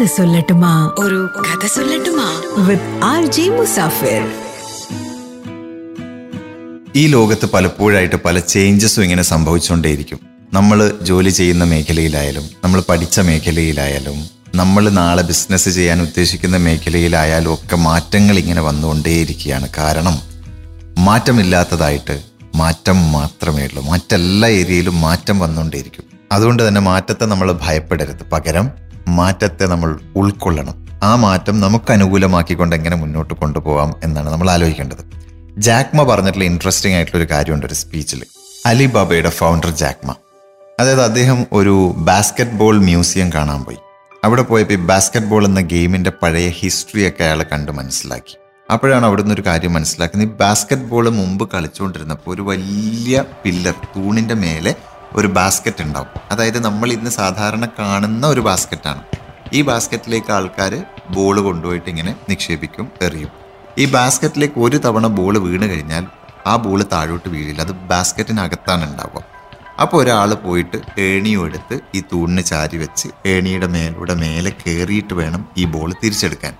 കഥ സൊല്ലട്ടുമാ. ഒരു കഥ സൊല്ലട്ടുമാ. With R J Musafir. ഈ ലോകത്ത് പലപ്പോഴായിട്ട് പല ചേഞ്ചസും ഇങ്ങനെ സംഭവിച്ചുകൊണ്ടേയിരിക്കും. നമ്മൾ ജോലി ചെയ്യുന്ന മേഖലയിലായാലും നമ്മൾ പഠിച്ച മേഖലയിലായാലും നമ്മൾ നാളെ ബിസിനസ് ചെയ്യാൻ ഉദ്ദേശിക്കുന്ന മേഖലയിലായാലും ഒക്കെ മാറ്റങ്ങൾ ഇങ്ങനെ വന്നുകൊണ്ടേയിരിക്കുകയാണ്. കാരണം മാറ്റമില്ലാത്തതായിട്ട് മാറ്റം മാത്രമേ ഉള്ളൂ. മറ്റെല്ലാ ഏരിയയിലും മാറ്റം വന്നുകൊണ്ടേയിരിക്കും. അതുകൊണ്ട് തന്നെ മാറ്റത്തെ നമ്മൾ ഭയപ്പെടരുത്. പകരം മാറ്റത്തെ നമ്മൾ ഉൾക്കൊള്ളണം. ആ മാറ്റം നമുക്ക് അനുകൂലമാക്കിക്കൊണ്ട് എങ്ങനെ മുന്നോട്ട് കൊണ്ടുപോകാം എന്നാണ് നമ്മൾ ആലോചിക്കേണ്ടത്. ജാക്മ പറഞ്ഞിട്ടുള്ള ഇൻട്രസ്റ്റിംഗ് ആയിട്ടുള്ള ഒരു കാര്യമുണ്ട് ഒരു സ്പീച്ചിൽ അലിബാബയുടെ ഫൗണ്ടർ ജാക്മ. അതായത് അദ്ദേഹം ഒരു ബാസ്ക്കറ്റ് ബോൾ മ്യൂസിയം കാണാൻ പോയി. അവിടെ പോയപ്പോൾ ഈ ബാസ്ക്കറ്റ് ബോൾ എന്ന ഗെയിമിന്റെ പഴയ ഹിസ്റ്ററിയൊക്കെ അയാൾ കണ്ട് മനസ്സിലാക്കി. അപ്പോഴാണ് അവിടുന്ന് ഒരു കാര്യം മനസ്സിലാക്കുന്നത്. ഈ ബാസ്ക്കറ്റ് ബോൾ മുമ്പ് കളിച്ചുകൊണ്ടിരുന്നപ്പോൾ ഒരു വലിയ പില്ലർ തൂണിന്റെ മേലെ ഒരു ബാസ്ക്കറ്റ് ഉണ്ടാവും. അതായത് നമ്മൾ ഇന്ന് സാധാരണ കാണുന്ന ഒരു ബാസ്ക്കറ്റാണ് ഈ ബാസ്ക്കറ്റിലേക്ക് ആൾക്കാർ ബോൾ കൊണ്ടുപോയിട്ട് ഇങ്ങനെ നിക്ഷേപിക്കും എറിയും. ഈ ബാസ്ക്കറ്റിലേക്ക് ഒരു തവണ ബോൾ വീണ് കഴിഞ്ഞാൽ ആ ബോൾ താഴോട്ട് വീഴില്ല. അത് ബാസ്ക്കറ്റിനകത്താണ് ഉണ്ടാവുക. അപ്പോൾ ഒരാൾ പോയിട്ട് ഏണിയും എടുത്ത് ഈ തൂണിന് ചാരി വെച്ച് ഏണിയുടെ മേലൂടെ മേലെ കയറിയിട്ട് വേണം ഈ ബോൾ തിരിച്ചെടുക്കാൻ.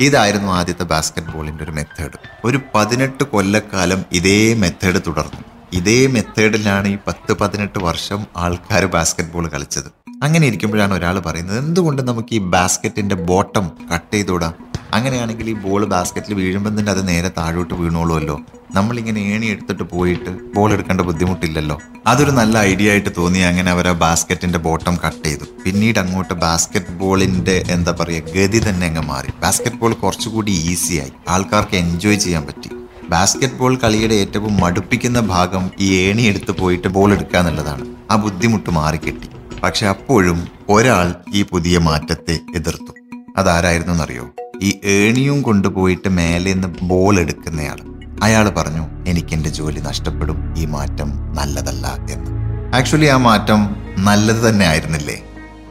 ഇതായിരുന്നു ആദ്യത്തെ ബാസ്ക്കറ്റ് ബോളിന്റെ ഒരു മെത്തേഡ് ഒരു പതിനെട്ട് കൊല്ലക്കാലം ഇതേ മെത്തേഡ് തുടർന്നു. ഇതേ മെത്തേഡിലാണ് ഈ പത്ത് പതിനെട്ട് വർഷം ആൾക്കാർ ബാസ്ക്കറ്റ് ബോൾ കളിച്ചത്. അങ്ങനെ ഇരിക്കുമ്പോഴാണ് ഒരാൾ പറയുന്നത് എന്തുകൊണ്ട് നമുക്ക് ഈ ബാസ്ക്കറ്റിന്റെ ബോട്ടം കട്ട് ചെയ്തൂടാ അങ്ങനെയാണെങ്കിൽ ഈ ബോൾ ബാസ്ക്കറ്റിൽ വീഴുമ്പോൾ തന്നെ അത് നേരെ താഴോട്ട് വീണോളുമല്ലോ. നമ്മളിങ്ങനെ ഏണി എടുത്തിട്ട് പോയിട്ട് ബോൾ എടുക്കേണ്ട ബുദ്ധിമുട്ടില്ലല്ലോ. അതൊരു നല്ല ഐഡിയ ആയിട്ട് തോന്നി അങ്ങനെ അവർ ആ ബാസ്ക്കറ്റിന്റെ ബോട്ടം കട്ട് ചെയ്തു. പിന്നീട് അങ്ങോട്ട് ബാസ്ക്കറ്റ് ബോളിന്റെ എന്താ പറയുക ഗതി തന്നെ അങ്ങ് മാറി. ബാസ്ക്കറ്റ് ബോൾ കുറച്ചുകൂടി ഈസിയായി ആൾക്കാർക്ക് എൻജോയ് ചെയ്യാൻ പറ്റി. ബാസ്ക്കറ്റ് ബോൾ കളിയുടെ ഏറ്റവും മടുപ്പിക്കുന്ന ഭാഗം ഈ ഏണി എടുത്ത് പോയിട്ട് ബോൾ എടുക്കുക എന്നുള്ളതാണ്. ആ ബുദ്ധിമുട്ട് മാറിക്കിട്ടി പക്ഷെ അപ്പോഴും ഒരാൾ ഈ പുതിയ മാറ്റത്തെ എതിർത്തു. അതാരായിരുന്നു എന്നറിയോ? ഈ ഏണിയും കൊണ്ടുപോയിട്ട് മേലെ നിന്ന് ബോൾ എടുക്കുന്നയാൾ. അയാൾ പറഞ്ഞു എനിക്ക് എന്റെ ജോലി നഷ്ടപ്പെടും. ഈ മാറ്റം നല്ലതല്ല എന്ന്. ആക്ച്വലി ആ മാറ്റം നല്ലത് തന്നെ ആയിരുന്നില്ലേ?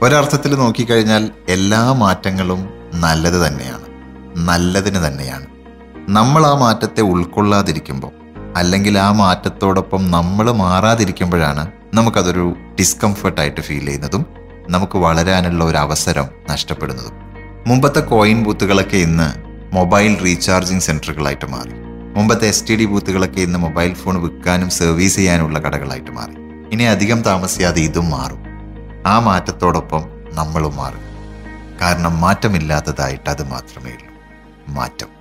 ഒരർത്ഥത്തിൽ നോക്കിക്കഴിഞ്ഞാൽ എല്ലാ മാറ്റങ്ങളും നല്ലത് തന്നെയാണ്. നല്ലതിന് തന്നെയാണ്. നമ്മൾ ആ മാറ്റത്തെ ഉൾക്കൊള്ളാതിരിക്കുമ്പോൾ അല്ലെങ്കിൽ ആ മാറ്റത്തോടൊപ്പം നമ്മൾ മാറാതിരിക്കുമ്പോഴാണ് നമുക്കതൊരു ഡിസ്കംഫർട്ടായിട്ട് ഫീൽ ചെയ്യുന്നതും നമുക്ക് വളരാനുള്ള ഒരു അവസരം നഷ്ടപ്പെടുന്നതും. മുമ്പത്തെ കോയിൻ ബൂത്തുകളൊക്കെ ഇന്ന് മൊബൈൽ റീചാർജിങ് സെന്ററുകളായിട്ട് മാറി. മുമ്പത്തെ എസ് ടി ഡി ബൂത്തുകളൊക്കെ ഇന്ന് മൊബൈൽ ഫോൺ വിൽക്കാനും സർവീസ് ചെയ്യാനുള്ള കടകളായിട്ട് മാറി. ഇനി അധികം താമസിയാതെ ഇതും മാറും. ആ മാറ്റത്തോടൊപ്പം നമ്മളും മാറും. കാരണം മാറ്റമില്ലാത്തതായിട്ട് അത് മാത്രമേ ഉള്ളൂ. മാറ്റം.